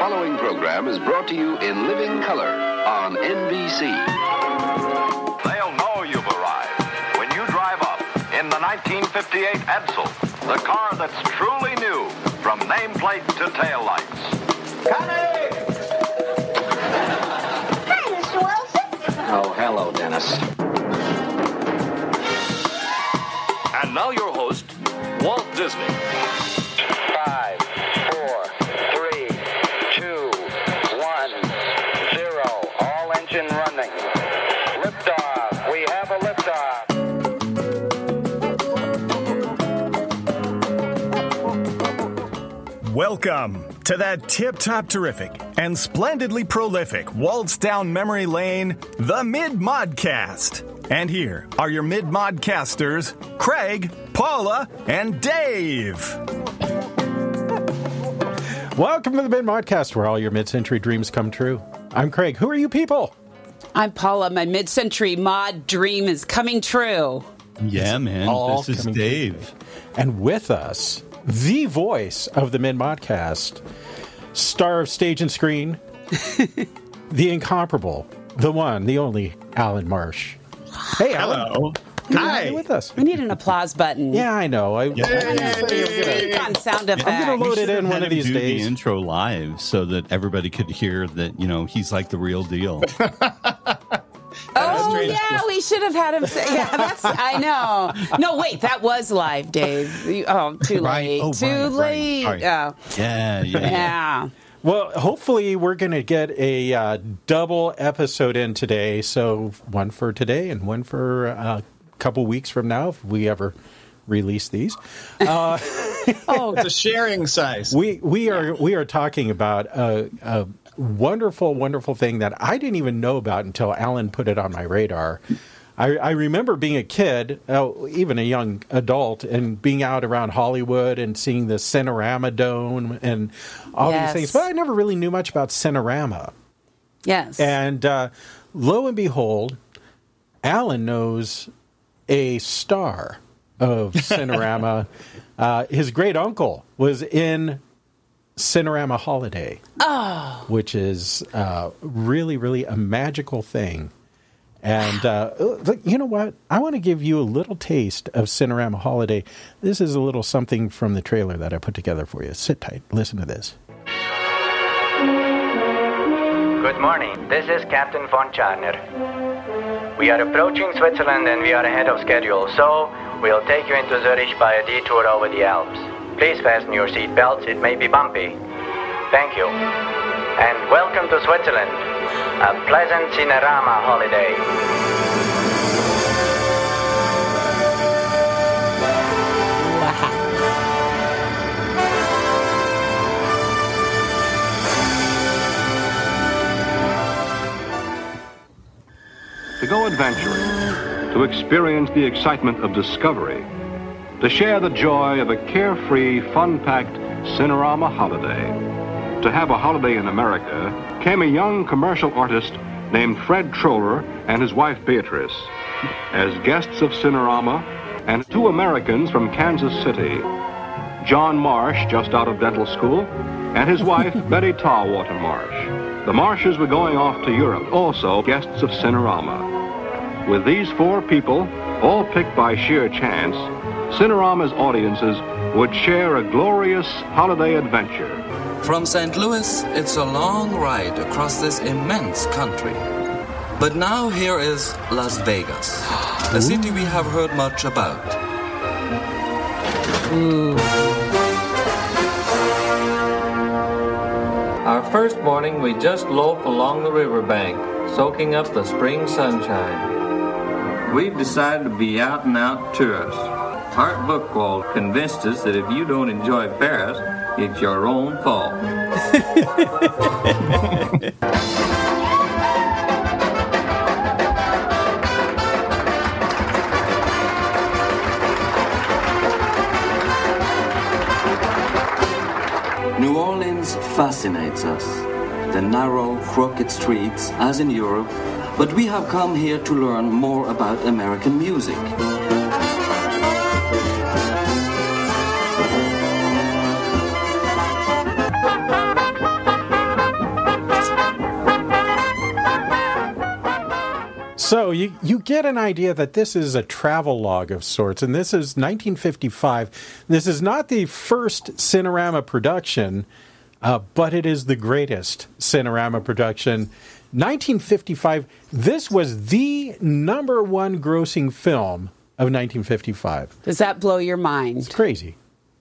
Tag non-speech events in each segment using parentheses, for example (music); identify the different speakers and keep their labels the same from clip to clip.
Speaker 1: following program is brought to you in living color on NBC.
Speaker 2: They'll know you've arrived when you drive up in the 1958 Edsel, the car that's truly new from nameplate to tail lights.
Speaker 3: Hi, Mr. Wilson.
Speaker 4: Oh, hello, Dennis.
Speaker 2: And now your host, Walt Disney.
Speaker 5: Welcome to that tip top terrific and splendidly prolific waltz down memory lane, the Mid Modcast. And here are your Mid Modcasters, Craig, Paula, and Dave.
Speaker 6: Welcome to the Mid Modcast, where all your mid century dreams come true. I'm Craig. Who are you people?
Speaker 7: I'm Paula. My mid century mod dream is coming true.
Speaker 8: Yeah, man.
Speaker 6: all
Speaker 8: This is
Speaker 6: coming
Speaker 8: Dave.
Speaker 6: And with us, the voice of the Mid Modcast, star of stage and screen, (laughs) the incomparable, the one, the only Allen Marsh. Hey, Allen.
Speaker 5: Hello.
Speaker 6: Good
Speaker 5: Hi.
Speaker 6: with us.
Speaker 7: We need an applause button.
Speaker 6: Yeah, I know. I,
Speaker 7: Speak on sound effects.
Speaker 6: I'm gonna load it in one of
Speaker 8: him
Speaker 6: these
Speaker 8: do
Speaker 6: days.
Speaker 8: the intro live so that everybody could hear that you know he's like the real deal. (laughs)
Speaker 7: Oh yeah, we should have had him say. Yeah, that's. I know. No, wait, that was live, Dave. You- Oh, too
Speaker 8: Right.
Speaker 7: late.
Speaker 8: Oh,
Speaker 7: too
Speaker 8: right, right.
Speaker 7: late.
Speaker 8: Sorry.
Speaker 7: Oh,
Speaker 8: yeah, yeah.
Speaker 7: yeah.
Speaker 6: Well, hopefully, we're going to get a uh, double episode in today. So, one for today and one for uh, a couple weeks from now, if we ever release these. (laughs)
Speaker 7: Oh,
Speaker 5: It's a sharing size. (laughs)
Speaker 6: We we are we are talking about a, a wonderful, wonderful thing that I didn't even know about until Allen put it on my radar. I, I remember being a kid, uh, even a young adult, and being out around Hollywood and seeing the Cinerama Dome and all
Speaker 7: Yes.
Speaker 6: these things. But I never really knew much about Cinerama.
Speaker 7: yes.
Speaker 6: And uh, lo and behold, Allen knows a star of (laughs) Cinerama. uh, his great uncle was in Cinerama Holiday, oh. which is uh, really, really a magical thing. And uh, you know what? I want to give you a little taste of Cinerama Holiday. This is a little something from the trailer that I put together for you. Sit tight. Listen to this.
Speaker 9: Good morning. This is Captain von Charner. We are approaching Switzerland and we are ahead of schedule, so we'll take you into Zurich by a detour over the Alps. Please fasten your seat belts, it may be bumpy. Thank you. And welcome to Switzerland. A pleasant Cinerama holiday.
Speaker 2: To go adventuring, to experience the excitement of discovery, to share the joy of a carefree, fun-packed Cinerama holiday. To have a holiday in America came a young commercial artist named Fred Troller and his wife Beatrice as guests of Cinerama and two Americans from Kansas City, John Marsh, just out of dental school, and his wife, (laughs) Betty Tarwater Marsh. The Marshes were going off to Europe, also guests of Cinerama. With these four people, all picked by sheer chance, Cinerama's audiences would share a glorious holiday adventure.
Speaker 10: From St. Louis, it's a long ride across this immense country. But now here is Las Vegas, a city we have heard much about.
Speaker 11: Our first morning, we just loaf along the riverbank, soaking up the spring sunshine. We've decided to be out and out tourists. Art Buchwald convinced us that if you don't enjoy Paris, it's your own fault.
Speaker 10: New Orleans fascinates us. The narrow, crooked streets, as in Europe, but we have come here to learn more about American music.
Speaker 6: So you you get an idea that this is a travel log of sorts, and this is 1955. This is not the first Cinerama production, uh, but it is the greatest Cinerama production. 1955. This was the number one grossing film of 1955.
Speaker 7: Does that blow your mind?
Speaker 6: It's crazy,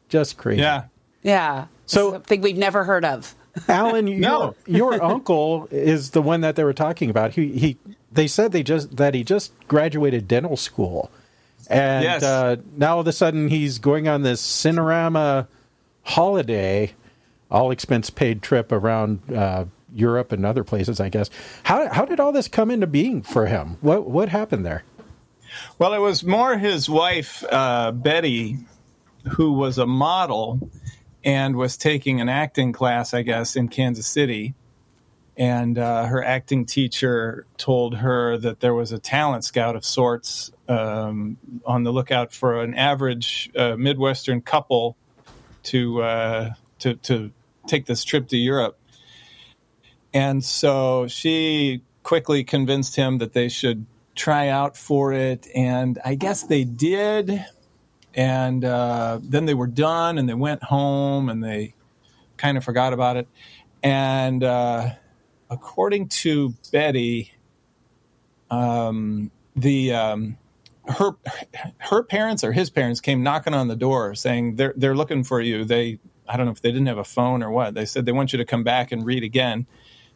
Speaker 6: just crazy.
Speaker 12: Yeah.
Speaker 7: Yeah.
Speaker 6: So-
Speaker 7: something we've never heard of.
Speaker 6: Allen, (laughs) your,
Speaker 12: No.
Speaker 6: your uncle is the one that they were talking about. He he they said they just that he just graduated dental school, and
Speaker 12: Yes.
Speaker 6: uh, now all of a sudden he's going on this Cinerama holiday, all expense paid trip around uh, Europe and other places. I guess how how did all this come into being for him? What what happened there?
Speaker 12: Well, it was more his wife, uh, Betty, who was a model and was taking an acting class, I guess, in Kansas City. And uh, her acting teacher told her that there was a talent scout of sorts um, on the lookout for an average uh, Midwestern couple to, uh, to to take this trip to Europe. And so she quickly convinced him that they should try out for it. And I guess they did. And uh, then they were done and they went home and they kind of forgot about it. And uh, according to Betty, um, the um, her her parents or his parents came knocking on the door saying they're they're looking for you. They I don't know if they didn't have a phone or what. They said they want you to come back and read again.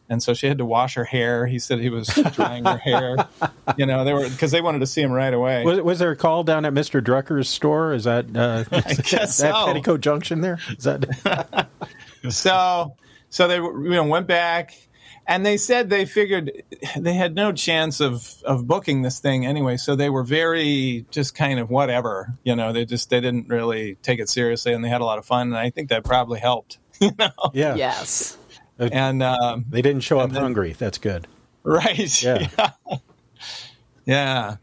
Speaker 12: And so she had to wash her hair. He said he was (laughs) drying her hair. You know, they were because they wanted to see him right away.
Speaker 6: Was, was there a call down at Mister Drucker's store? Is that uh, (laughs)
Speaker 12: I guess
Speaker 6: that
Speaker 12: so.
Speaker 6: Petticoat Junction there? Is that (laughs)
Speaker 12: so so they you know went back and they said they figured they had no chance of of booking this thing anyway so they were very just kind of whatever you know they just they didn't really take it seriously and they had a lot of fun and i think that probably helped (laughs) you know
Speaker 6: yeah?
Speaker 7: Yes.
Speaker 12: and um
Speaker 6: They didn't show up
Speaker 12: then-
Speaker 6: hungry. That's good.
Speaker 12: right
Speaker 6: Yeah.
Speaker 12: yeah. (laughs) Yeah.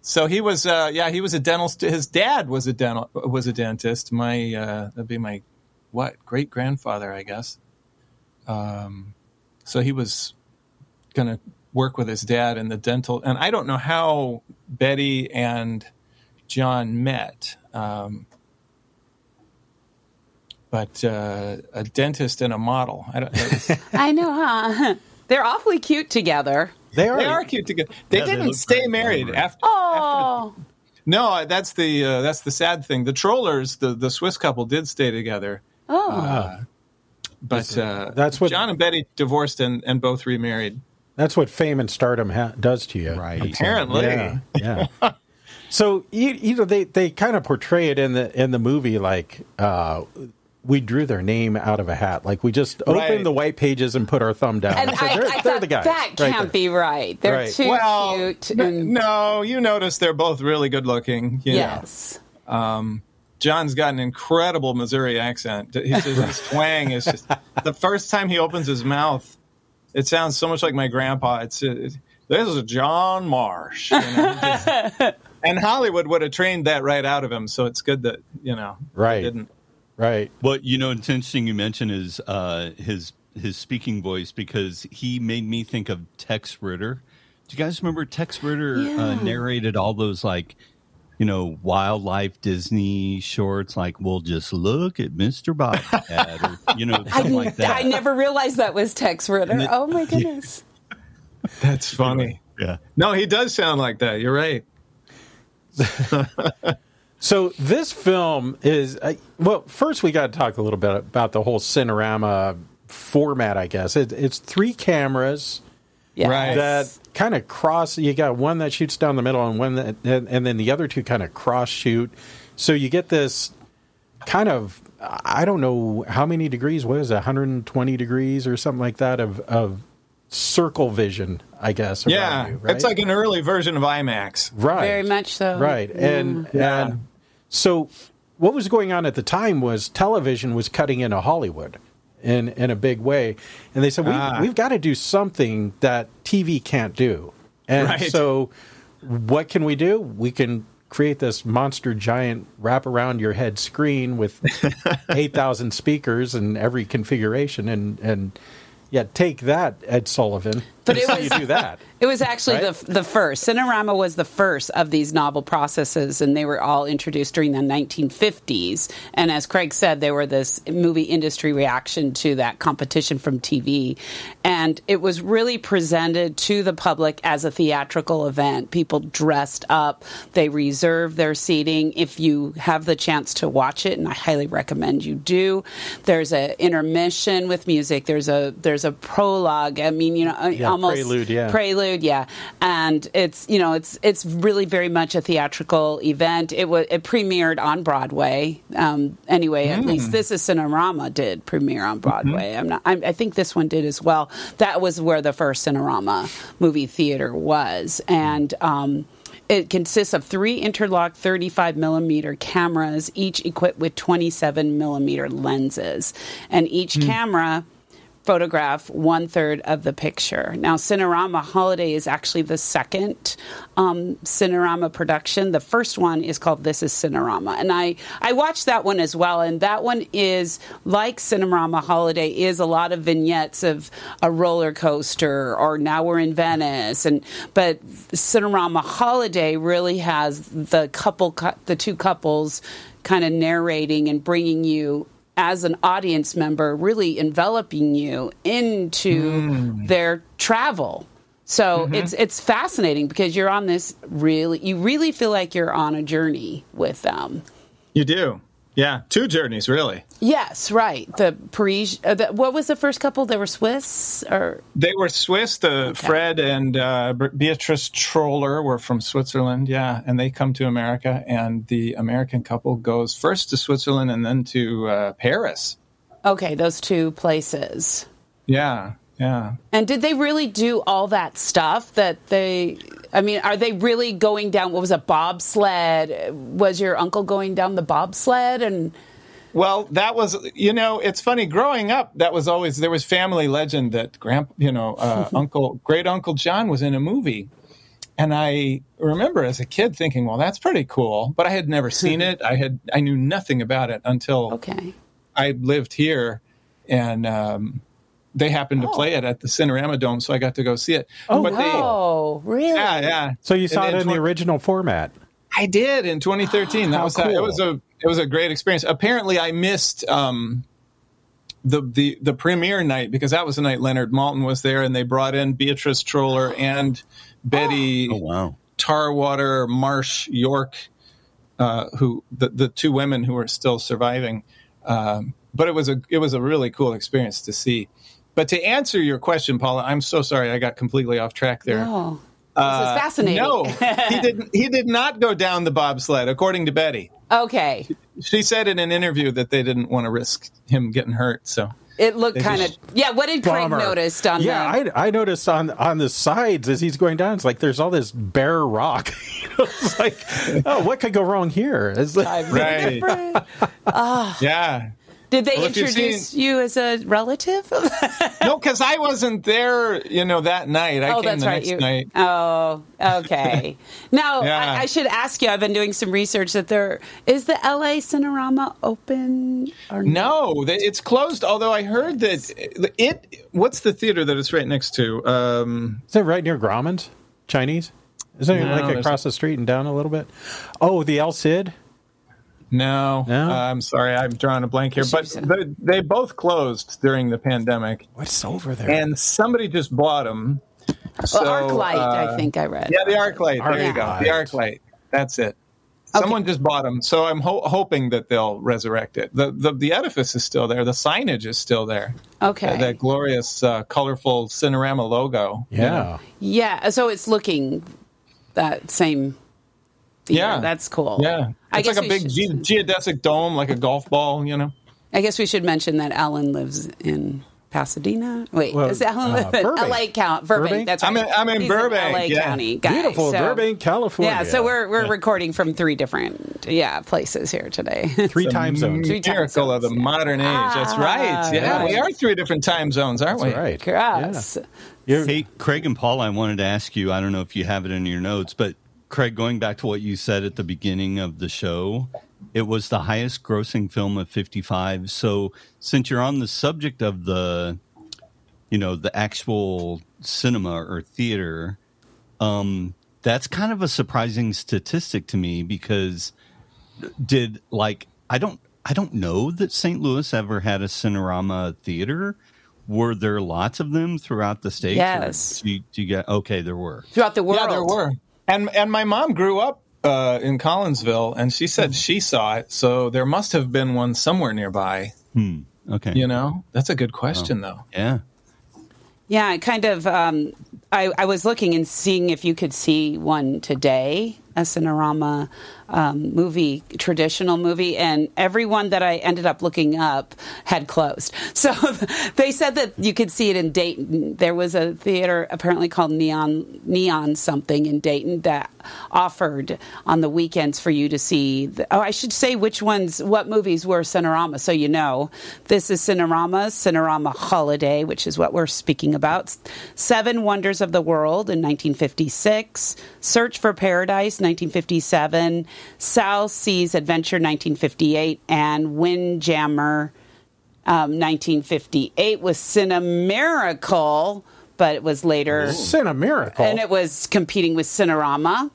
Speaker 12: so he was uh yeah he was a dental st- his dad was a dental was a dentist my uh that'd be my what great grandfather i guess um so he was going to work with his dad in the dental and i don't know how betty and john met um, but uh, a dentist and a model i don't know (laughs)
Speaker 7: I know, huh? They're awfully cute together.
Speaker 6: They are.
Speaker 12: they are cute together they
Speaker 8: Yeah,
Speaker 12: didn't
Speaker 8: look
Speaker 12: stay married after
Speaker 7: Oh,
Speaker 12: no that's the uh, that's the sad thing the trollers the the swiss couple did stay together
Speaker 7: oh.
Speaker 12: But uh,
Speaker 6: That's what-
Speaker 12: john and betty divorced and, and both remarried
Speaker 6: That's what fame and stardom ha- does to you.
Speaker 8: Right.
Speaker 12: apparently
Speaker 6: Yeah. Yeah. (laughs) so you, you know they, they kind of portray it in the in the movie like uh, we drew their name out of a hat. Like we just opened
Speaker 12: Right.
Speaker 6: the white pages and put our thumb down.
Speaker 7: And
Speaker 6: and said,
Speaker 7: I,
Speaker 6: they're,
Speaker 7: I
Speaker 6: they're
Speaker 7: thought
Speaker 6: the guys.
Speaker 7: that
Speaker 6: right
Speaker 7: can't
Speaker 6: there.
Speaker 7: be right. They're
Speaker 6: Right.
Speaker 7: too
Speaker 12: well
Speaker 7: cute. and-
Speaker 12: no you notice they're both really good looking you know.
Speaker 7: Yes.
Speaker 12: John's got an incredible Missouri accent. His, his twang is just the first time he opens his mouth, it sounds so much like my grandpa. It's it, this is John Marsh, you know, just- (laughs) and Hollywood would have trained that right out of him. So it's good that you know,
Speaker 6: Right.
Speaker 12: Didn't
Speaker 6: Right.
Speaker 8: Well, you know, it's interesting you mention is uh, his his speaking voice because he made me think of Tex Ritter. Do you guys remember Tex Ritter uh, narrated all those like, you know, wildlife Disney shorts like "We'll just look at Mister Bobcat" or you know (laughs)
Speaker 7: I,
Speaker 8: like that.
Speaker 7: I never realized that was Tex Ritter.
Speaker 8: And it-
Speaker 7: oh my (laughs) goodness.
Speaker 12: That's funny.
Speaker 8: Yeah.
Speaker 12: No, he does sound like that. You're right. (laughs)
Speaker 6: So this film is uh, well. First, we got to talk a little bit about the whole Cinerama format. I guess it, it's three cameras
Speaker 7: Yes.
Speaker 12: Right.
Speaker 6: that kind of cross. You got one that shoots down the middle, and one that, and, and then the other two kind of cross shoot. So you get this kind of I don't know how many degrees. What is it? 120 degrees or something like that of of circle vision. I guess.
Speaker 12: Yeah,
Speaker 6: you, right?
Speaker 12: it's like an early version of IMAX.
Speaker 6: right.
Speaker 7: Very much so.
Speaker 6: Right. Mm. And
Speaker 12: Yeah.
Speaker 6: and so what was going on at the time was television was cutting into Hollywood in in a big way. And they said we
Speaker 12: Ah.
Speaker 6: we've got to do something that TV can't do. And
Speaker 12: Right.
Speaker 6: so what can we do? We can create this monster giant wrap around your head screen with (laughs) 8,000 speakers and every configuration and and Yeah, take that, Ed Sullivan.
Speaker 7: But it was-
Speaker 6: you do that.
Speaker 7: It was actually
Speaker 6: Right?
Speaker 7: the the first. Cinerama was the first of these novel processes, and they were all introduced during the 1950s. And as Craig said, they were this movie industry reaction to that competition from TV. And it was really presented to the public as a theatrical event. People dressed up, they reserved their seating. If you have the chance to watch it, and I highly recommend you do, there's an intermission with music. There's a there's a prologue. I mean, you know,
Speaker 6: Yeah,
Speaker 7: almost
Speaker 6: prelude, yeah.
Speaker 7: prelude yeah and it's you know it's it's really very much a theatrical event it was it premiered on broadway um, anyway at
Speaker 13: Mm.
Speaker 7: least this is cinerama did premiere on broadway i'm not I'm, i think this one did as well that was where the first cinerama movie theater was and um, it consists of three interlocked 35 millimeter cameras, each equipped with 27 millimeter lenses. And each camera photograph one third of the picture. Now, Cinerama Holiday is actually the second um, Cinerama production. The first one is called This is Cinerama, and I I watched that one as well. And that one is like Cinerama Holiday is a lot of vignettes of a roller coaster or now we're in Venice, and but Cinerama Holiday really has the couple the two couples kind of narrating and bringing you as an audience member, really enveloping you into mm. their travel. So mm-hmm. it's it's fascinating because you're on this really you really feel like you're on a journey with them.
Speaker 12: You do. Yeah, two journeys really.
Speaker 7: Yes, right. The Paris. Uh, the, what was the first couple? They were Swiss, or
Speaker 12: They were Swiss. The Fred and uh, Beatrice Troller were from Switzerland. Yeah, and they come to America, and the American couple goes first to Switzerland and then to uh, Paris.
Speaker 7: okay, those two places.
Speaker 12: Yeah, yeah.
Speaker 7: And did they really do all that stuff that they? I mean, are they really going down? What was a bobsled? Was your uncle going down the bobsled? And
Speaker 12: Well, that was you know it's funny. Growing up, that was always there was family legend that grand, you know, uh, (laughs) Uncle Great Uncle John was in a movie, and I remember as a kid thinking, well, that's pretty cool, but I had never (laughs) seen it. I had I knew nothing about it until
Speaker 7: okay.
Speaker 12: I lived here, and um, they happened to play it at the Cinerama Dome, so I got to go see it.
Speaker 6: Oh,
Speaker 12: but they,
Speaker 7: oh, really?
Speaker 12: yeah, yeah.
Speaker 6: So you saw
Speaker 12: And
Speaker 6: it
Speaker 12: then
Speaker 6: in the original format.
Speaker 12: I did in 2013. That
Speaker 6: How
Speaker 12: was how- it was a it was a great experience. Apparently, I missed um, the the the premiere night because that was the night Leonard Maltin was there, and they brought in Beatrice Troller and Betty
Speaker 8: Oh wow.
Speaker 12: Tarwater Marsh York, uh, who the the two women who are still surviving. Um, but it was a it was a really cool experience to see. But to answer your question, Paula, I'm so sorry I got completely off track there.
Speaker 7: Oh,
Speaker 12: Uh,
Speaker 7: this is fascinating.
Speaker 12: No, he (laughs) didn't. He did not go down the bobsled, according to Betty.
Speaker 7: okay.
Speaker 12: She said in an interview that they didn't want to risk him getting hurt. So
Speaker 7: It looked kind of yeah. What did Craig notice on
Speaker 6: yeah,
Speaker 7: the?
Speaker 6: I, I noticed on on the sides as he's going down, it's like there's all this bare rock. (laughs) It's like, oh, what could go wrong here? It's like,
Speaker 12: right, (laughs)
Speaker 7: Ah.
Speaker 12: yeah.
Speaker 7: Did they
Speaker 12: Well, if you've
Speaker 7: introduce you as a relative?
Speaker 12: No, because I wasn't there. You know that night. I
Speaker 7: oh,
Speaker 12: came
Speaker 7: that's
Speaker 12: the
Speaker 7: right.
Speaker 12: next
Speaker 7: You,
Speaker 12: night.
Speaker 7: Oh, okay. (laughs) now
Speaker 12: Yeah.
Speaker 7: I, I should ask you. I've been doing some research that there is the L.A. Cinerama open or
Speaker 12: No, they- it's closed. Although I heard that it. What's the theater that it's right next to? Um,
Speaker 6: Is it right near Grauman's Chinese? Isn't it
Speaker 12: No,
Speaker 6: like across the street and down a little bit? Oh, the El Cid.
Speaker 12: No,
Speaker 6: No?
Speaker 12: Uh, I'm sorry, I'm drawing a blank here. But they, they both closed during the pandemic,
Speaker 6: What's over there?
Speaker 12: and somebody just bought them.
Speaker 7: well, ArcLight. I think I read.
Speaker 12: uh, Yeah, the ArcLight. There you go. The ArcLight. That's it. Someone just bought them, so I'm ho- hoping that they'll resurrect it. The, the the edifice is still there. The signage is still there.
Speaker 7: Okay.
Speaker 12: That, that glorious, uh, colorful Cinerama logo. you
Speaker 6: yeah.
Speaker 12: know.
Speaker 7: Yeah. So it's looking that same. Theater.
Speaker 12: Yeah.
Speaker 7: that's cool.
Speaker 12: Yeah,
Speaker 7: I
Speaker 12: it's like a big
Speaker 7: should-
Speaker 12: ge- geodesic dome, like a golf ball. You know.
Speaker 7: I guess we should mention that Allen lives in Pasadena. Wait,
Speaker 6: Well,
Speaker 7: is Allen
Speaker 6: uh,
Speaker 7: live in
Speaker 6: Burbank.
Speaker 7: LA County? Burbank.
Speaker 6: Burbank?
Speaker 7: That's right.
Speaker 12: I'm in- I'm in
Speaker 7: He's
Speaker 12: Burbank,
Speaker 7: LA
Speaker 12: yeah.
Speaker 7: County. Guy.
Speaker 6: Beautiful
Speaker 7: So-
Speaker 6: Burbank, California.
Speaker 7: Yeah, so we're we're recording from three different yeah places here today. (laughs)
Speaker 6: three time zones.
Speaker 7: Three time
Speaker 12: Miracle of the
Speaker 7: yeah.
Speaker 12: modern age. That's
Speaker 7: Ah,
Speaker 12: right. Yeah, we are three different time zones, aren't we?
Speaker 6: Right.
Speaker 7: Yes.
Speaker 6: You're-
Speaker 8: Hey, Craig and Paul, I wanted to ask you. I don't know if you have it in your notes, but Craig, going back to what you said at the beginning of the show, it was the highest grossing film of 55. So, since you're on the subject of the you know, the actual cinema or theater, um, that's kind of a surprising statistic to me because did like I don't I don't know that St. Louis ever had a Cinerama theater. Were there lots of them throughout the state?
Speaker 7: Yes.
Speaker 8: Do you, do you get okay? There were.
Speaker 7: Throughout the world.
Speaker 12: Yeah, there were. And and my mom grew up uh, in Collinsville, and she said she saw it. So there must have been one somewhere nearby.
Speaker 8: Hmm. Okay.
Speaker 12: You know, that's a good question, though.
Speaker 8: Yeah.
Speaker 7: Yeah, it kind of. Um, I, I was looking and seeing if you could see one today, a Cinerama um, movie, traditional movie, and everyone that I ended up looking up had closed. (laughs) So they said that you could see it in Dayton. There was a theater apparently called Neon Neon something in Dayton that offered on the weekends for you to see. The, oh, I should say which ones, what movies were Cinerama, so you know. This is Cinerama, Cinerama Holiday, which is what we're speaking about. Seven Wonders of the World in 1956, Search for Paradise 1957, South Seas Adventure 1958, and Windjammer um, 1958 was Cinemiracle, but it was later
Speaker 6: Cinemiracle.
Speaker 7: and it was competing with Cinerama,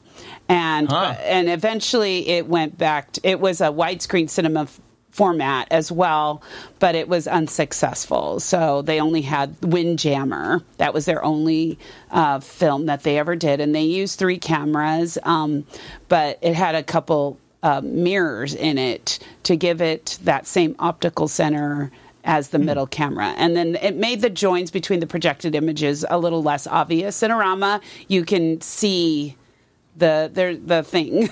Speaker 7: and and eventually it went back. To, it was a widescreen cinema f- format as well, but it was unsuccessful. So they only had Windjammer. That was their only uh, film that they ever did, and they used three cameras, um, but it had a couple. Uh, mirrors in it to give it that same optical center as the middle camera. And then it made the joins between the projected images a little less obvious. Cinerama, you can see (laughs) the the, the thing.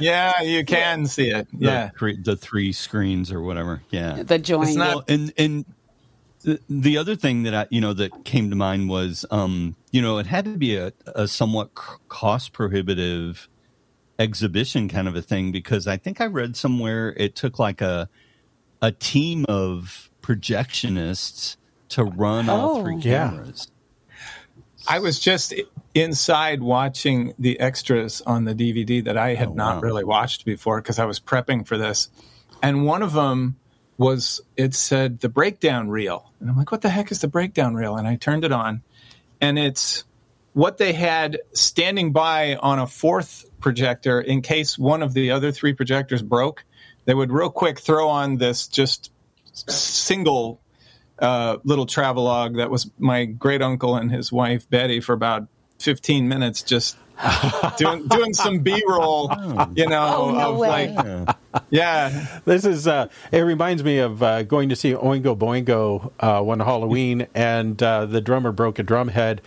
Speaker 12: Yeah, you can see it.
Speaker 8: The
Speaker 12: Yeah.
Speaker 8: three, the three screens or whatever. Yeah.
Speaker 7: the join.
Speaker 8: Well, and and the, the other thing that I, you know, that came to mind was, um, you know, it had to be a, a somewhat cost prohibitive exhibition kind of a thing because I think I read somewhere it took like a a team of projectionists to run all
Speaker 7: Oh.
Speaker 8: three
Speaker 6: Yeah.
Speaker 12: I was just inside watching the extras on the DVD that I had
Speaker 8: Oh,
Speaker 12: not
Speaker 8: wow.
Speaker 12: really watched before because I was prepping for this. And one of them was, it said the breakdown reel. And I'm like, what the heck is the breakdown reel? And I turned it on, and it's what they had standing by on a fourth projector in case one of the other three projectors broke. They would real quick throw on this just single uh, little travelogue that was my great uncle and his wife Betty for about 15 minutes, just (laughs) doing doing some B roll, you know,
Speaker 7: Oh, no
Speaker 12: of
Speaker 7: way.
Speaker 12: like, yeah,
Speaker 6: This is. Uh, it reminds me of uh, going to see Oingo Boingo uh, one Halloween, and uh, the drummer broke a drum head,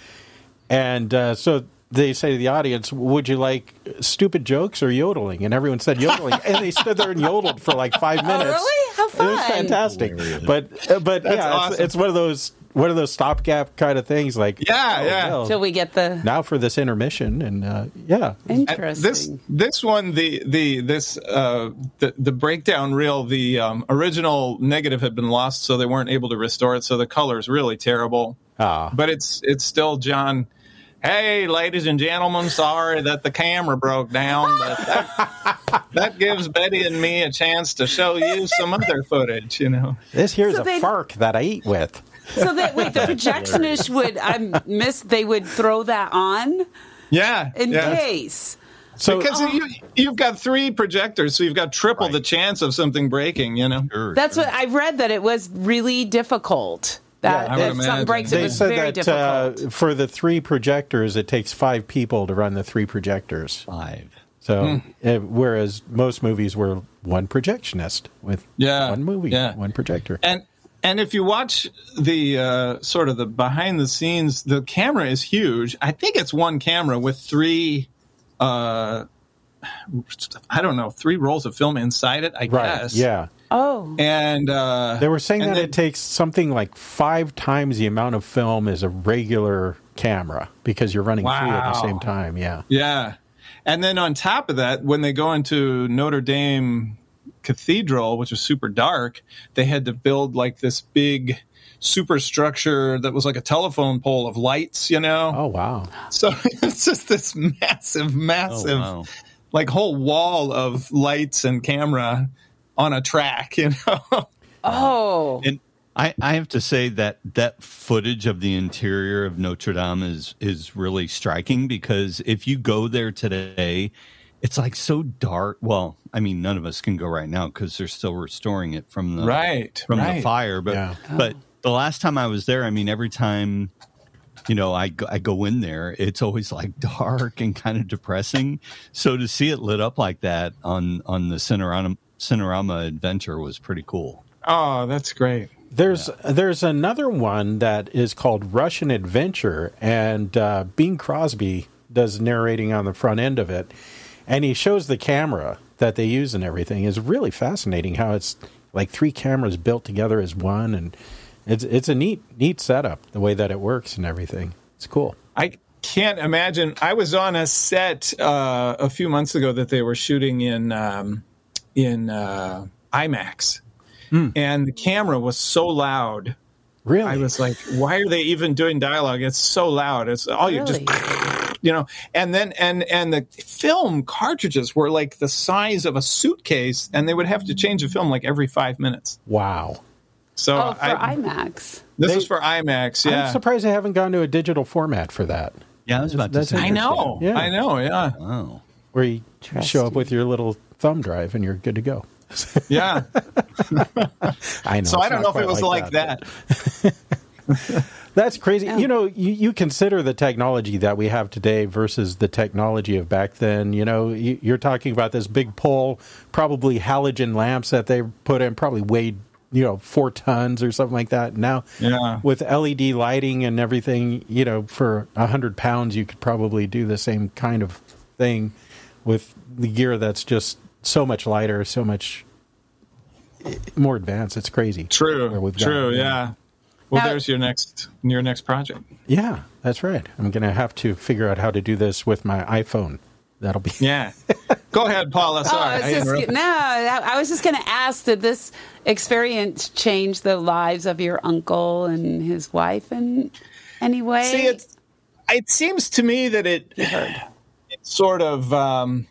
Speaker 6: and uh, so they say to the audience, "Would you like stupid jokes or yodeling?" And everyone said yodeling, and they stood there and yodeled for like five minutes.
Speaker 7: really? How fun!
Speaker 6: It was
Speaker 7: fun.
Speaker 6: fantastic, but uh, but yeah,
Speaker 12: awesome.
Speaker 6: it's, it's one of those one of those stopgap kind of things. Like
Speaker 12: Yeah,
Speaker 6: oh,
Speaker 12: yeah.
Speaker 6: well,
Speaker 7: Till we get the
Speaker 6: now for this intermission, and uh, yeah,
Speaker 7: interesting.
Speaker 12: This this one the the this uh the the breakdown reel the um, original negative had been lost so they weren't able to restore it so the color's really terrible.
Speaker 6: Ah.
Speaker 12: But it's it's still John Hey ladies and gentlemen, sorry that the camera broke down, but that, that gives Betty and me a chance to show you some other footage, you know.
Speaker 6: this here's
Speaker 7: So
Speaker 6: a
Speaker 7: they-
Speaker 6: fark that I eat with.
Speaker 7: so that wait, the projectionist would I missed they would throw that on
Speaker 12: Yeah.
Speaker 7: in
Speaker 12: yeah.
Speaker 7: case.
Speaker 6: So
Speaker 12: Because uh-huh. you, you've got three projectors, so you've got triple the chance of something breaking, you know?
Speaker 8: Sure,
Speaker 7: That's
Speaker 8: sure.
Speaker 7: what I've read that it was really difficult. That
Speaker 12: Yeah, I would
Speaker 7: if something
Speaker 12: imagine.
Speaker 7: breaks, it
Speaker 6: they
Speaker 7: was
Speaker 6: said
Speaker 7: very
Speaker 6: that uh, for the three projectors, it takes five people to run the three projectors.
Speaker 8: five.
Speaker 6: So, uh, whereas most movies were one projectionist with
Speaker 12: Yeah,
Speaker 6: one movie,
Speaker 12: yeah.
Speaker 6: one projector.
Speaker 12: And and if you watch the uh, sort of the behind the scenes, the camera is huge. I think it's one camera with three, uh, I don't know, three rolls of film inside it. I
Speaker 6: right?
Speaker 12: guess.
Speaker 6: Yeah,
Speaker 7: oh,
Speaker 12: And uh,
Speaker 6: they were saying that
Speaker 12: then-
Speaker 6: it takes something like five times the amount of film as a regular camera because you're running three at the same time. Yeah,
Speaker 12: Yeah. And then on top of that, when they go into Notre Dame Cathedral, which is super dark, they had to build like this big superstructure that was like a telephone pole of lights, you know?
Speaker 6: Oh wow!
Speaker 12: So (laughs) it's just this massive, massive,
Speaker 8: wow.
Speaker 12: like whole wall of lights and camera on a track, you know? (laughs)
Speaker 7: oh,
Speaker 8: And I, I have to say that that footage of the interior of Notre Dame is is really striking because if you go there today, it's like so dark. Well, I mean, none of us can go right now because they're still restoring it from the
Speaker 12: Right,
Speaker 8: from the fire. But
Speaker 6: Yeah.
Speaker 8: but the last time I was there, I mean, every time you know I go, I go in there, it's always like (laughs) dark and kind of depressing. So to see it lit up like that on on the Cinerama Cinerama Adventure was pretty cool.
Speaker 12: Oh, that's great.
Speaker 6: There's there's another one that is called Russian Adventure, and uh, Bing Crosby does narrating on the front end of it, and he shows the camera that they use and everything. is really fascinating how it's like three cameras built together as one, and it's it's a neat neat setup the way that it works and everything. It's cool.
Speaker 12: I can't imagine. I was on a set uh, a few months ago that they were shooting in um, in uh, IMAX, and the camera was so loud.
Speaker 6: Really,
Speaker 12: I was like, "Why are they even doing dialogue? It's so loud. It's all you just." (laughs) You know, and then and and the film cartridges were like the size of a suitcase, and they would have to change the film like every five minutes.
Speaker 6: Wow.
Speaker 12: So
Speaker 7: Oh, for
Speaker 12: I,
Speaker 7: IMAX.
Speaker 12: this
Speaker 6: They-
Speaker 12: is for IMAX. Yeah,
Speaker 6: I'm surprised they haven't gone to a digital format for that.
Speaker 8: Yeah, I was about
Speaker 6: That's
Speaker 8: to say.
Speaker 12: I know.
Speaker 6: Yeah.
Speaker 12: I know. Yeah.
Speaker 8: Wow.
Speaker 6: Where you show up with your little thumb drive and you're good to go.
Speaker 12: Yeah. (laughs)
Speaker 6: I know.
Speaker 12: so I don't know if it was like that. (laughs)
Speaker 6: That's crazy. You know, you, you consider the technology that we have today versus the technology of back then. You know, you, you're talking about this big pole, probably halogen lamps that they put in, probably weighed, you know, four tons or something like that. Now,
Speaker 12: Yeah.
Speaker 6: with LED lighting and everything, you know, for a hundred pounds, you could probably do the same kind of thing with the gear that's just so much lighter, so much more advanced. It's crazy. where
Speaker 12: True.
Speaker 6: we've
Speaker 12: True.
Speaker 6: gone.
Speaker 12: Yeah. Well,
Speaker 7: Now-
Speaker 12: there's your next your next project.
Speaker 6: Yeah, that's right. I'm going to have to figure out how to do this with my iPhone. That'll be
Speaker 12: Yeah. Go ahead, Paula.
Speaker 7: Oh,
Speaker 12: Sorry.
Speaker 7: I
Speaker 12: I
Speaker 7: was just, no, I I was just going to ask: Did this experience change the lives of your uncle and his wife in any way?
Speaker 12: See, it's, it seems to me that it, it sort of um,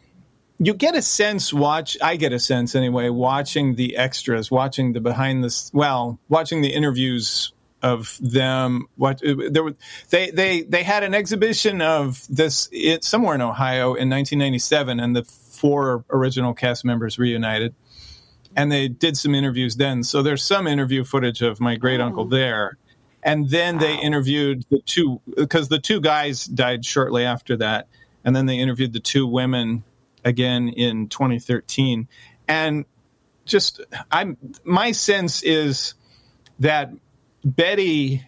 Speaker 12: you get a sense. Watch, I get a sense anyway. Watching the extras, watching the behind the well, watching the interviews of them. What uh, there were they they they had an exhibition of this it, somewhere in Ohio in 1997, and the four original cast members reunited. And they did some interviews then. So there's some interview footage of my great uncle oh. there and then they interviewed the two because the two guys died shortly after that and then they interviewed the two women again in 2013 and just i'm my sense is that betty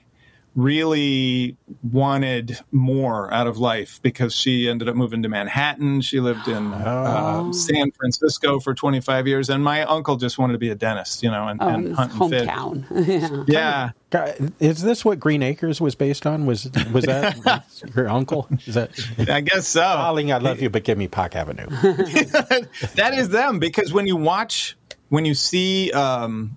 Speaker 12: really wanted more out of life because she ended up moving to Manhattan. She lived in uh, San Francisco for 25 years, and my uncle just wanted to be a dentist, you know, and,
Speaker 7: oh,
Speaker 12: and
Speaker 7: his
Speaker 12: hunt and fish.
Speaker 7: hometown. (laughs) yeah.
Speaker 12: Yeah,
Speaker 6: Is this what Green Acres was based on? Was was that (laughs) your uncle? Is that (laughs)
Speaker 12: I guess so.
Speaker 6: Darling, I love you, but give me Park Avenue.
Speaker 12: that is them because when you watch when you see um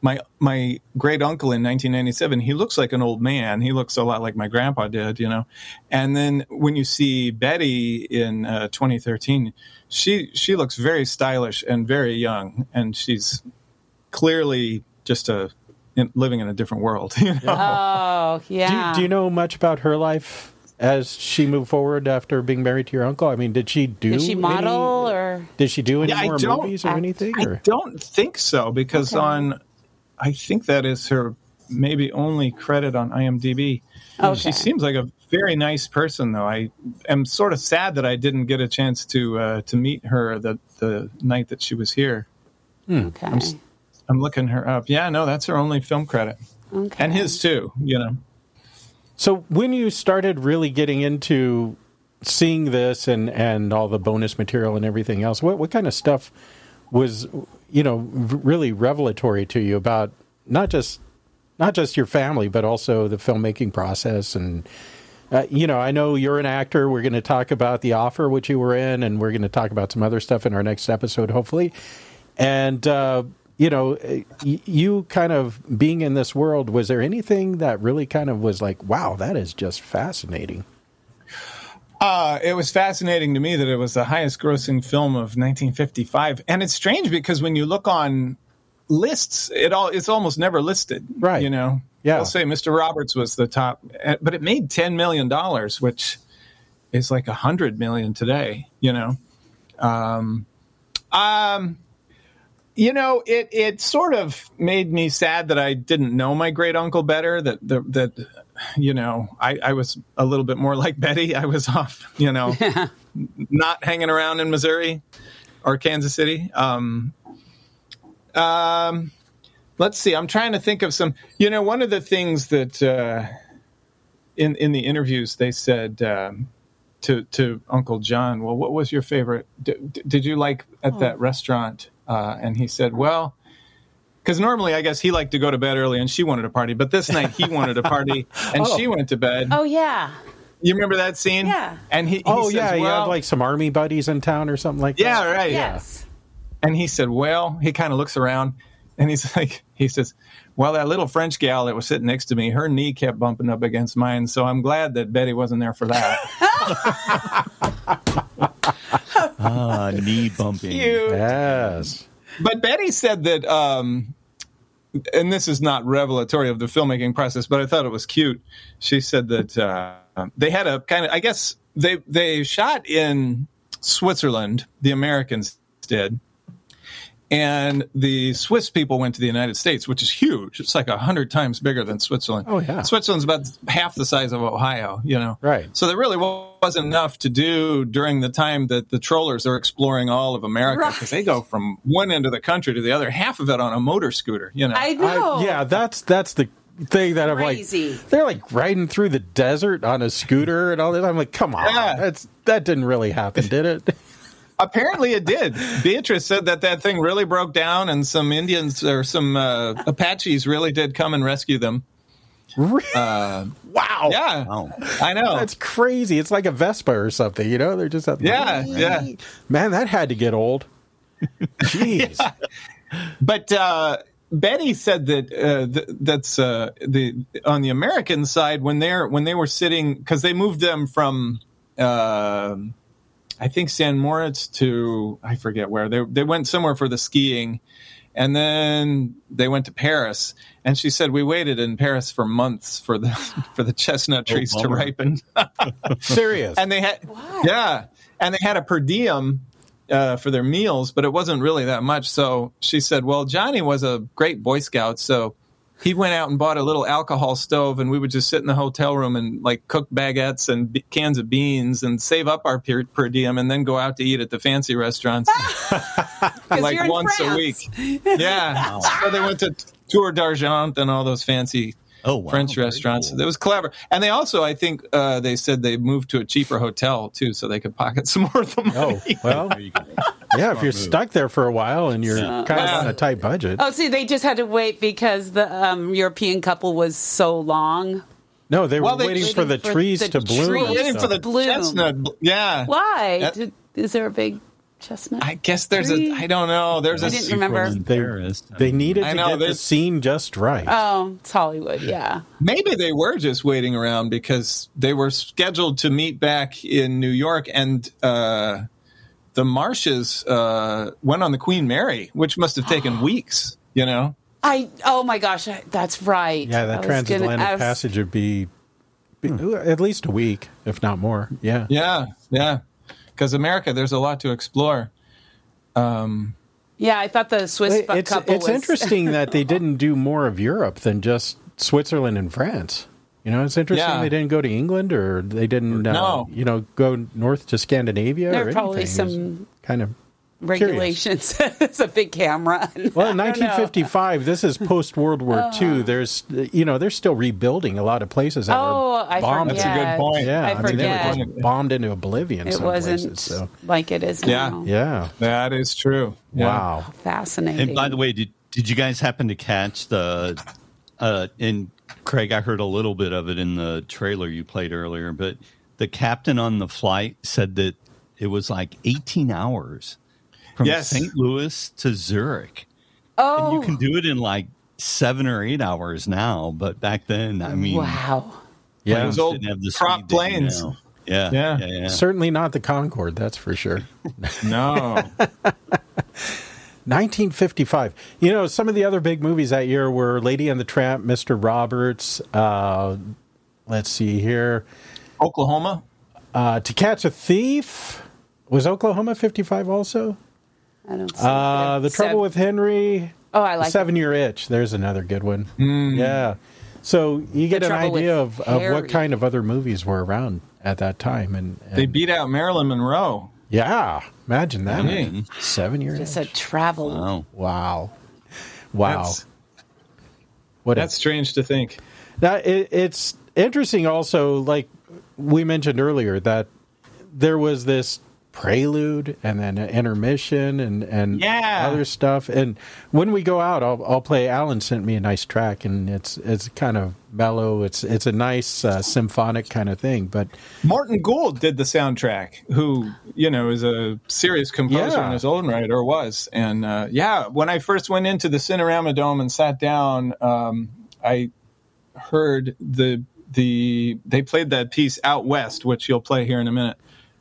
Speaker 12: my my great uncle in 1997 he looks like an old man he looks a lot like my grandpa did you know and then when you see betty in uh, 2013 she she looks very stylish and very young and she's clearly just a in, living in a different world (laughs) you know?
Speaker 7: Oh,
Speaker 6: do,
Speaker 7: yeah.
Speaker 6: you, do you know much about her life as she moved forward after being married to your uncle? I mean, did she do?
Speaker 7: Did she
Speaker 6: any-
Speaker 7: model or?
Speaker 6: Did she do any
Speaker 12: Yeah,
Speaker 6: more movies or
Speaker 7: I-
Speaker 6: anything?
Speaker 12: I don't think so because on, I think that is her maybe only credit on IMDb.
Speaker 7: Okay.
Speaker 12: She seems like a very nice person, though. I am sort of sad that I didn't get a chance to uh, to meet her the the night that she was here.
Speaker 7: Okay.
Speaker 12: I'm s- I'm looking her up. Yeah, no, that's her only film credit,
Speaker 7: okay.
Speaker 12: and his too. You know.
Speaker 6: So when you started really getting into seeing this and and all the bonus material and everything else, what what kind of stuff was you know really revelatory to you about not just not just your family but also the filmmaking process and uh, you know I know you're an actor. We're going to talk about the offer which you were in, and we're going to talk about some other stuff in our next episode, hopefully. And uh, you know, uh, you kind of being in this world, was there anything that really kind of was like, wow, that is just fascinating?
Speaker 12: Uh, it was fascinating to me that it was the highest grossing film of 1955. And it's strange because when you look on lists it all. It's almost never listed,
Speaker 6: Right.
Speaker 12: You know,
Speaker 6: Yeah.
Speaker 12: I'll say Mr. Roberts was the top, eh, but it made ten million dollars, which is like a hundred million today. You know, um, um, you know, it it sort of made me sad that I didn't know my great uncle better. That the, that you know, I, I was a little bit more like Betty. I was (laughs) off, you know, not hanging around in Missouri or Kansas City. Um, um, let's see. I'm trying to think of some. You know, one of the things that uh, in in the interviews they said um, to to Uncle John, well, what was your favorite? D- d- did you like at that restaurant? Uh, and he said, well. Because normally, I guess he liked to go to bed early, and she wanted a party. But this night, he wanted a party, (laughs) and
Speaker 6: Oh.
Speaker 12: she went to bed.
Speaker 7: Oh yeah.
Speaker 12: You remember that scene?
Speaker 7: Yeah.
Speaker 12: And he, he
Speaker 6: oh
Speaker 12: says,
Speaker 6: yeah, you
Speaker 12: well,
Speaker 6: had like some army buddies in town or something like
Speaker 12: yeah,
Speaker 6: that.
Speaker 12: Yeah, right.
Speaker 7: Yes.
Speaker 12: And he said, Well, he kind of looks around and he's (laughs) like, He says, Well, that little French gal that was sitting next to me, her knee kept bumping up against mine. So I'm glad that Betty wasn't there for that. (laughs)
Speaker 8: Ah, knee bumping.
Speaker 6: Yes.
Speaker 12: but Betty said that, um, and this is not revelatory of the filmmaking process, but I thought it was cute. She said that uh, they had a kind of, I guess they they shot in Switzerland. The Americans did, and the Swiss people went to the United States, which is huge. It's like a hundred times bigger than Switzerland.
Speaker 6: Oh, yeah.
Speaker 12: Switzerland's about half the size of Ohio. You know,
Speaker 6: Right.
Speaker 12: So there really wasn't enough to do during the time that the trollers are exploring all of America
Speaker 7: Right.
Speaker 12: because they go from one end of the country to the other, half of it on a motor scooter. You know,
Speaker 7: I know.
Speaker 6: I, yeah, that's that's the thing that I'm like. They're like riding through the desert on a scooter and all that. I'm like, come on,
Speaker 12: Yeah.
Speaker 6: that's that didn't really happen, did it? (laughs)
Speaker 12: Apparently, it did. Beatrice said that that thing really broke down, and some Indians or some uh, Apaches really did come and rescue them. Uh,
Speaker 6: wow.
Speaker 12: yeah,
Speaker 8: Wow.
Speaker 12: I know.
Speaker 6: That's crazy. It's like a Vespa or something, you know? They're just out
Speaker 12: Yeah, yeah.
Speaker 6: Man, that had to get old. (laughs) Jeez.
Speaker 12: But uh, Betty said that uh, th- that's uh, the on the American side when they're when they were sitting because they moved them from uh, I think San Moritz to I forget where they they went somewhere for the skiing. And then they went to Paris, and she said we waited in Paris for months for the (laughs) for the chestnut trees to ripen. (laughs)
Speaker 6: Serious.
Speaker 12: and they had yeah and they had a per diem uh, for their meals but it wasn't really that much so she said well johnny was a great boy scout so he went out and bought a little alcohol stove and we would just sit in the hotel room and like cook baguettes and be- cans of beans and save up our per, per diem and then go out to eat at the fancy restaurants. (laughs) (laughs) Like once a week. Yeah. (laughs) So they went to tour d'argent and all those fancy
Speaker 8: Oh, wow.
Speaker 12: French
Speaker 8: Very
Speaker 12: restaurants.
Speaker 8: cool.
Speaker 12: It was clever, and they also, I think, uh, they said they moved to a cheaper hotel too, so they could pocket some more of the money.
Speaker 6: Oh, well, (laughs)
Speaker 8: There you go.
Speaker 6: yeah, if you're stuck there for a while and you're kind of
Speaker 12: Yeah.
Speaker 6: on a tight budget.
Speaker 7: Oh, see, they just had to wait because the um, European couple was so long.
Speaker 6: No, they were
Speaker 12: Well, they-
Speaker 6: waiting for the
Speaker 7: Waiting for
Speaker 6: trees
Speaker 7: the
Speaker 6: to bloom.
Speaker 7: trees.
Speaker 12: waiting for the
Speaker 7: Bloom.
Speaker 12: chestnut. Yeah,
Speaker 7: Why?
Speaker 12: That-
Speaker 7: Did, is there a big chestnut?
Speaker 12: I guess there's a.
Speaker 7: Tree?
Speaker 12: I don't know. There's
Speaker 7: I
Speaker 12: a.
Speaker 7: didn't remember.
Speaker 6: They, they needed
Speaker 12: I
Speaker 6: to
Speaker 12: know,
Speaker 6: get the scene just right.
Speaker 7: Oh, it's Hollywood. Yeah.
Speaker 12: Maybe they were just waiting around because they were scheduled to meet back in New York, and uh, the Marshes uh, went on the Queen Mary, which must have taken (gasps) weeks. You know.
Speaker 7: I. Oh my gosh, I- that's right.
Speaker 6: yeah,
Speaker 7: I
Speaker 6: that
Speaker 7: was gonna-
Speaker 6: transatlantic
Speaker 7: was-
Speaker 6: passage would be, be at least a week, if not more. Yeah.
Speaker 12: Yeah, yeah. Because America, there's a lot to explore.
Speaker 7: Yeah, I thought the Swiss
Speaker 6: It- it's
Speaker 7: couple
Speaker 6: it's
Speaker 7: was
Speaker 6: interesting (laughs) that they didn't do more of Europe than just Switzerland and France. You know, it's interesting
Speaker 12: Yeah.
Speaker 6: they didn't go to England or they didn't, uh,
Speaker 12: No.
Speaker 6: you know, go north to Scandinavia.
Speaker 7: There
Speaker 6: or
Speaker 7: are probably
Speaker 6: anything.
Speaker 7: Some
Speaker 6: kind of
Speaker 7: regulations. (laughs) it's a big camera. (laughs)
Speaker 6: Well, in
Speaker 7: I don't know.
Speaker 6: 1955, this is post World War (laughs) II. There's, you know, they're still rebuilding a lot of places that
Speaker 7: Oh,
Speaker 6: were
Speaker 7: I
Speaker 6: bombed.
Speaker 12: That's a good point.
Speaker 6: Yeah,
Speaker 7: I
Speaker 6: I, mean, they were just bombed into oblivion.
Speaker 7: It
Speaker 6: some
Speaker 7: wasn't
Speaker 6: places, so.
Speaker 7: like it is
Speaker 12: Yeah.
Speaker 7: now.
Speaker 6: Yeah.
Speaker 12: That is true. Yeah.
Speaker 6: Wow.
Speaker 7: Fascinating.
Speaker 8: And by the way, did did you guys happen to catch the? Uh, and Craig, I heard a little bit of it in the trailer you played earlier, but the captain on the flight said that it was like 18 hours from
Speaker 12: Yes.
Speaker 8: St. Louis to Zurich.
Speaker 7: oh,
Speaker 8: And you can do it in like seven or eight hours now, but back then, I mean,
Speaker 7: wow.
Speaker 6: Yeah.
Speaker 12: Those old
Speaker 8: didn't have the
Speaker 12: prop
Speaker 8: speed they do
Speaker 12: planes.
Speaker 8: Yeah,
Speaker 12: Yeah.
Speaker 8: yeah, yeah.
Speaker 6: Certainly not the Concorde, that's for sure. (laughs)
Speaker 12: No. (laughs)
Speaker 6: 1955. You know, some of the other big movies that year were Lady and the Tramp, Mr. Roberts. Uh, let's see here.
Speaker 12: Oklahoma.
Speaker 6: Uh, to Catch a Thief. Was Oklahoma 55 also?
Speaker 7: I don't see
Speaker 6: Uh, the Trouble
Speaker 7: Sev-
Speaker 6: with Henry.
Speaker 7: Oh, I like
Speaker 6: Seven Year Itch. There's another good one. Yeah. So you get an idea of, of what kind of other movies were around at that time. And, and
Speaker 12: They beat out Marilyn Monroe.
Speaker 6: yeah, imagine that.
Speaker 12: Hey.
Speaker 6: Seven Year
Speaker 7: Just
Speaker 6: Itch.
Speaker 7: a travel.
Speaker 8: Wow.
Speaker 6: Wow. Wow.
Speaker 12: That's,
Speaker 6: what a-
Speaker 12: that's strange to think.
Speaker 6: Now, it, it's interesting also, like we mentioned earlier, that there was this prelude and then an intermission and, and
Speaker 12: Yeah.
Speaker 6: other stuff. And when we go out, I'll, I'll play. Allen sent me a nice track, and it's it's kind of mellow. It's it's a nice uh, symphonic kind of thing. But
Speaker 12: Morton Gould did the soundtrack, who you know is a serious composer
Speaker 6: Yeah.
Speaker 12: in his own right, or was. And uh, yeah, when I first went into the Cinerama Dome and sat down, um, I heard the the they played that piece out west, which you'll play here in a minute,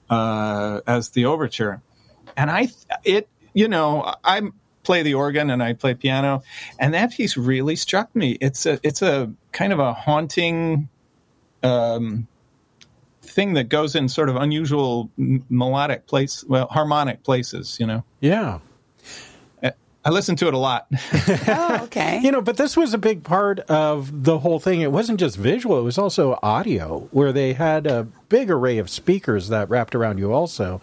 Speaker 12: uh, as the overture, and I it you know I play the organ and I play piano, and that piece really struck me. It's a it's a kind of a haunting. Um, thing that goes in sort of unusual melodic place, well, harmonic places, you know.
Speaker 6: yeah,
Speaker 12: I- listened to it a lot. (laughs)
Speaker 7: Oh, okay.
Speaker 6: you know, but this was a big part of the whole thing. It wasn't just visual; it was also audio, where they had a big array of speakers that wrapped around you, also,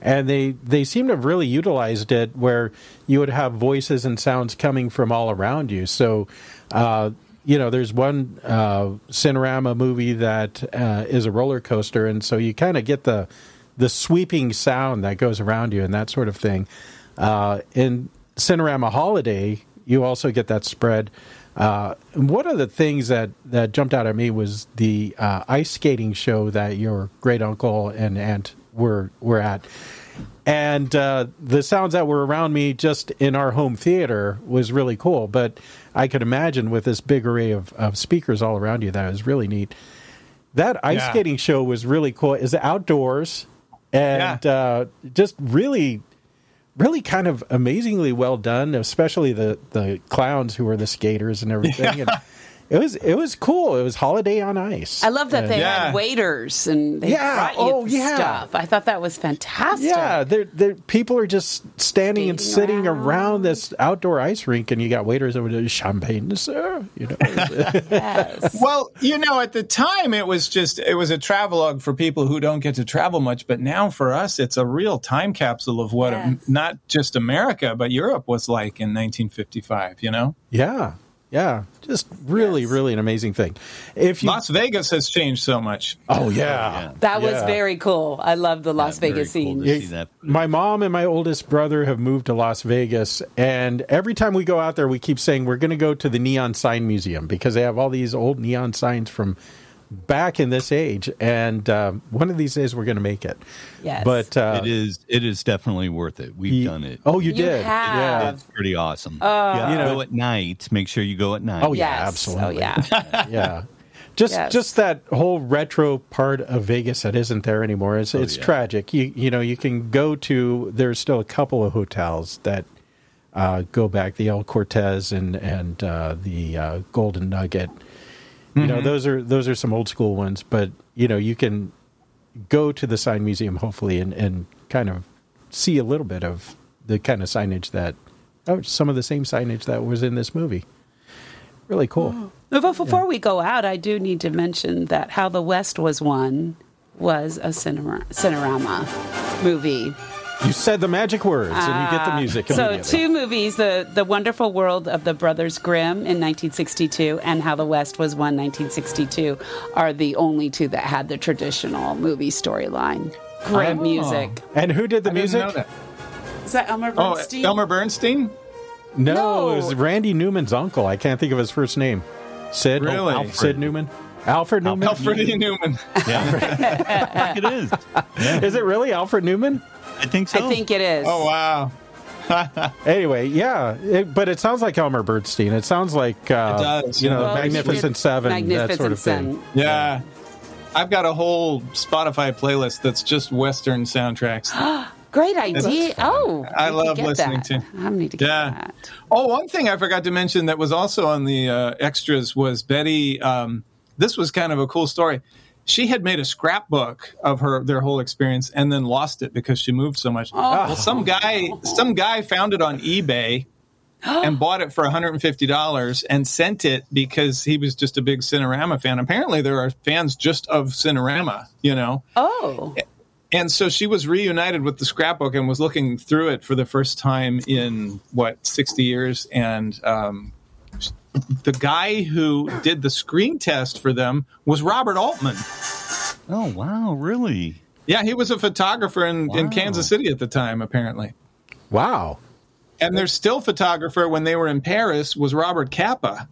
Speaker 6: and they they seem to have really utilized it, where you would have voices and sounds coming from all around you. So. Uh, you know, there's one uh, Cinerama movie that uh, is a roller coaster, and so you kind of get the the sweeping sound that goes around you and that sort of thing. Uh, in Cinerama Holiday, you also get that spread. Uh, one of the things that, that jumped out at me was the uh, ice skating show that your great uncle and aunt were were at, and uh, the sounds that were around me just in our home theater was really cool. But I could imagine with this big array of, of speakers all around you, that was really neat. That ice
Speaker 12: Yeah.
Speaker 6: skating show was really cool. Is outdoors and uh, just really, really kind of amazingly well done. Especially the the clowns who were the skaters and everything. And it was it was cool. It was holiday on ice.
Speaker 7: I love that
Speaker 6: And-
Speaker 7: they
Speaker 12: Yeah.
Speaker 7: had waiters and they
Speaker 6: Yeah.
Speaker 7: brought you
Speaker 6: Oh, yeah.
Speaker 7: stuff. I thought that was fantastic.
Speaker 6: Yeah, they're, they're, people are just standing and sitting
Speaker 7: around.
Speaker 6: around. this outdoor ice rink, and you got waiters over there, champagne, sir. You know, (laughs)
Speaker 7: Yes.
Speaker 12: well, you know, at the time it was just it was a travelogue for people who don't get to travel much, but now for us it's a real time capsule of what
Speaker 7: Yes.
Speaker 12: not just America but Europe was like in 1955, you know?
Speaker 6: yeah, yeah, just really,
Speaker 7: Yes.
Speaker 6: really an amazing thing. If you,
Speaker 12: Las Vegas has changed so much.
Speaker 6: oh yeah,
Speaker 7: That was very cool. I love the Las
Speaker 8: very
Speaker 7: Vegas
Speaker 8: cool
Speaker 7: scene.
Speaker 8: to see that.
Speaker 6: My mom and my oldest brother have moved to Las Vegas, and every time we go out there, we keep saying we're going to go to the Neon Sign Museum because they have all these old neon signs from back in this age. And um, one of these days, we're going to make it.
Speaker 7: Yes.
Speaker 6: But uh,
Speaker 8: it is it is definitely worth it. We've
Speaker 6: ye-
Speaker 8: done it.
Speaker 6: Oh, you,
Speaker 7: You
Speaker 6: did?
Speaker 7: have.
Speaker 8: It's pretty awesome. yeah,
Speaker 6: You know-
Speaker 8: go at night. Make sure you go at night.
Speaker 6: Oh, yeah,
Speaker 7: yes.
Speaker 6: absolutely.
Speaker 7: Oh, yeah. (laughs)
Speaker 6: yeah. Just
Speaker 7: Yes.
Speaker 6: just that whole retro part of Vegas that isn't there anymore. It's it's
Speaker 8: yeah.
Speaker 6: tragic. You you know you can go to there's still a couple of hotels that uh, go back the El Cortez and and uh, the uh, Golden Nugget. You know mm-hmm. those are those are some old school ones, but you know you can go to the sign museum hopefully and and kind of see a little bit of the kind of signage that oh some of the same signage that was in this movie. Really cool. Oh.
Speaker 7: But before we go out, I do need to mention that How the West Was Won was a cinema, Cinerama movie.
Speaker 6: You said the magic words, and you get the music
Speaker 7: Ah. So two movies: the The Wonderful World of the Brothers Grimm in 1962, and How the West Was Won 1962, are the only two that had the traditional movie storyline. Great
Speaker 12: Oh.
Speaker 7: music.
Speaker 6: and who did the
Speaker 12: I
Speaker 6: music?
Speaker 12: know that.
Speaker 7: Is that Elmer
Speaker 12: Oh,
Speaker 7: Bernstein?
Speaker 12: Elmer Bernstein?
Speaker 6: No,
Speaker 7: No.
Speaker 6: it was Randy Newman's uncle. I can't think of his first name. Sid. Oh,
Speaker 12: Really?
Speaker 6: Alfred. Sid Newman. Alfred Newman.
Speaker 12: Alfred. Newman. (laughs)
Speaker 8: I think (laughs) it is.
Speaker 6: Is it really Alfred Newman?
Speaker 8: I think so.
Speaker 7: I think it is.
Speaker 12: Oh wow. (laughs)
Speaker 6: Anyway, yeah, it, but it sounds like Elmer Bernstein. It sounds like uh,
Speaker 12: It does,
Speaker 6: you know.
Speaker 7: Well,
Speaker 6: Magnificent Seven,
Speaker 7: Magnificent
Speaker 6: that sort of thing.
Speaker 7: Seven.
Speaker 12: Yeah. I've got a whole Spotify playlist that's just Western soundtracks. (gasps)
Speaker 7: Great idea. Oh,
Speaker 12: I
Speaker 7: need to
Speaker 12: love
Speaker 7: get
Speaker 12: listening
Speaker 7: that.
Speaker 12: to-
Speaker 7: I need to get
Speaker 12: Yeah.
Speaker 7: that.
Speaker 12: Oh, one thing I forgot to mention that was also on the uh, extras was Betty. Um, this was kind of a cool story. She had made a scrapbook of her their whole experience and then lost it because she moved so much. Well, some guy some guy found it on eBay (gasps) and bought it for $150 and sent it because he was just a big Cinerama fan. Apparently there are fans just of Cinerama, you know.
Speaker 7: Oh,
Speaker 12: And so she was reunited with the scrapbook and was looking through it for the first time in what sixty years. And um, the guy who did the screen test for them was Robert Altman.
Speaker 8: Oh wow, really?
Speaker 12: Yeah, he was a photographer in, in Kansas City at the time, apparently.
Speaker 6: Wow.
Speaker 12: And their still photographer when they were in Paris was Robert Capa.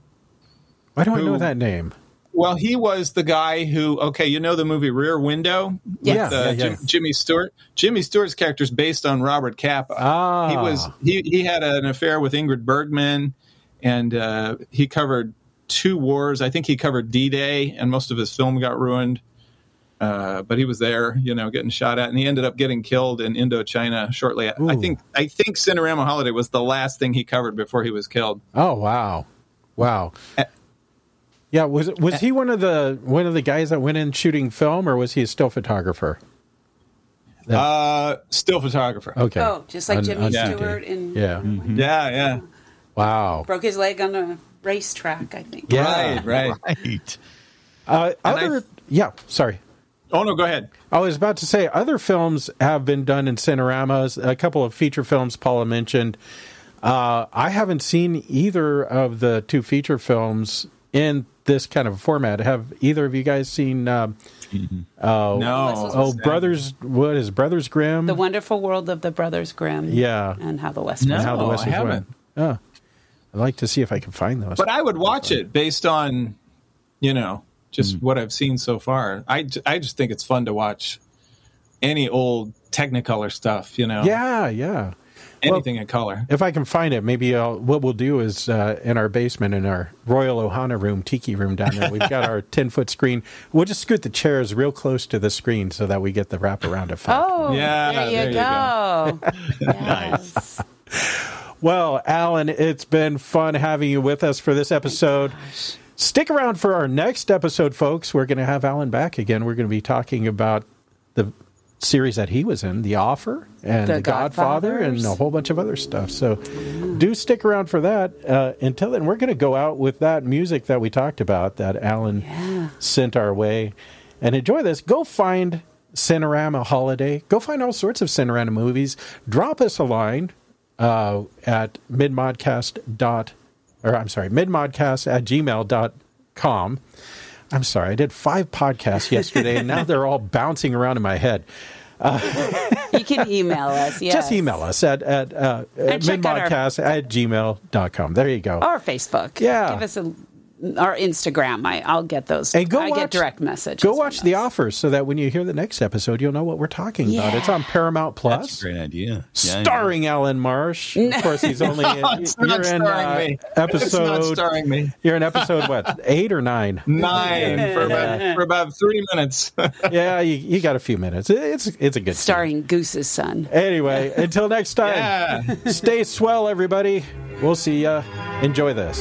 Speaker 6: Why do I know that name?
Speaker 12: Well, he was the guy who, okay, you know the movie Rear Window
Speaker 6: Yeah,
Speaker 12: with uh,
Speaker 6: yeah, yeah.
Speaker 12: Jim, Jimmy Stewart. Jimmy Stewart's character is based on Robert Capa.
Speaker 6: Ah.
Speaker 12: He was he he had an affair with Ingrid Bergman, and uh, he covered two wars. I think he covered D Day, and most of his film got ruined. Uh, but he was there, you know, getting shot at, and he ended up getting killed in Indochina shortly. I think I think Cinerama Holiday was the last thing he covered before he was killed.
Speaker 6: Oh wow, wow.
Speaker 12: Uh,
Speaker 6: Yeah, was it was he one of the one of the guys that went in shooting film, or was he a still photographer?
Speaker 12: Uh, still photographer.
Speaker 6: Okay.
Speaker 7: oh, just like Jimmy
Speaker 6: unsticky.
Speaker 7: Stewart and
Speaker 6: Yeah.
Speaker 12: Yeah, yeah.
Speaker 6: Wow.
Speaker 7: broke his leg on a racetrack. I think.
Speaker 6: Yeah.
Speaker 12: Right, right.
Speaker 8: Right.
Speaker 6: Uh, other,
Speaker 12: I-
Speaker 6: yeah. Sorry.
Speaker 12: Oh no, go ahead.
Speaker 6: I was about to say other films have been done in Cineramas. A couple of feature films Paula mentioned. Uh, I haven't seen either of the two feature films in this kind of format. Have either of you guys seen? Um, oh,
Speaker 12: No.
Speaker 6: oh, brothers. What is Brothers Grimm?
Speaker 7: The Wonderful World of the Brothers Grimm.
Speaker 6: Yeah.
Speaker 7: and how the West.
Speaker 12: No.
Speaker 7: Was
Speaker 6: how the
Speaker 12: I
Speaker 6: West is
Speaker 12: haven't.
Speaker 6: won. Oh, I'd like to see if I can find those.
Speaker 12: But I would watch it based on, you know, just what I've seen so far. I, I just think it's fun to watch any old Technicolor stuff, you know,
Speaker 6: yeah, yeah.
Speaker 12: anything in color.
Speaker 6: If I can find it, maybe I'll, what we'll do is uh, in our basement, in our Royal Ohana room, tiki room down there, we've got our (laughs) 10 foot screen. We'll just scoot the chairs real close to the screen so that we get the wraparound effect.
Speaker 7: Oh,
Speaker 12: Yeah,
Speaker 7: there you
Speaker 12: there you
Speaker 7: go. (laughs) yes.
Speaker 6: Well, Allen, it's been fun having you with us for this episode. Stick around for our next episode, folks. We're going to have Allen back again. We're going to be talking about the series that he was in, The Offer and
Speaker 7: The
Speaker 6: The, Godfather, and a whole bunch of other stuff. So do stick around for that. Uh, until then, we're going to go out with that music that we talked about that Allen sent our way and enjoy this. Go find Cinerama Holiday. Go find all sorts of Cinerama movies. Drop us a line uh, at midmodcast dot or I'm sorry, midmodcast at gmail dot com. I'm sorry, I did five podcasts yesterday and now (laughs) they're all bouncing around in my head.
Speaker 7: You can email us. (laughs) Yes.
Speaker 6: Just email us at, at uh,
Speaker 7: And check out our-
Speaker 6: midmodcast at gmail.com. There you go.
Speaker 7: Or Facebook.
Speaker 6: Yeah.
Speaker 7: Give us a our Instagram. I, I'll get those.
Speaker 6: And go
Speaker 7: I
Speaker 6: watch,
Speaker 7: get direct messages.
Speaker 6: Go watch The. Offers so that when you hear the next episode, you'll know what we're talking about. It's on Paramount Plus.
Speaker 8: That's a great idea. Yeah,
Speaker 6: starring Allen Marsh. (laughs) Of course, he's only in,
Speaker 12: It's not
Speaker 6: you're in
Speaker 12: starring
Speaker 6: uh,
Speaker 12: me.
Speaker 6: episode.
Speaker 12: It's not starring me.
Speaker 6: You're in episode what (laughs) eight or nine?
Speaker 12: Nine for about, for about three minutes. (laughs)
Speaker 6: Yeah, you, you got a few minutes. It's it's a good. scene.
Speaker 7: Starring Goose's son.
Speaker 6: Anyway, until next time,
Speaker 12: Yeah.
Speaker 6: stay swell, everybody. We'll see ya. Enjoy this.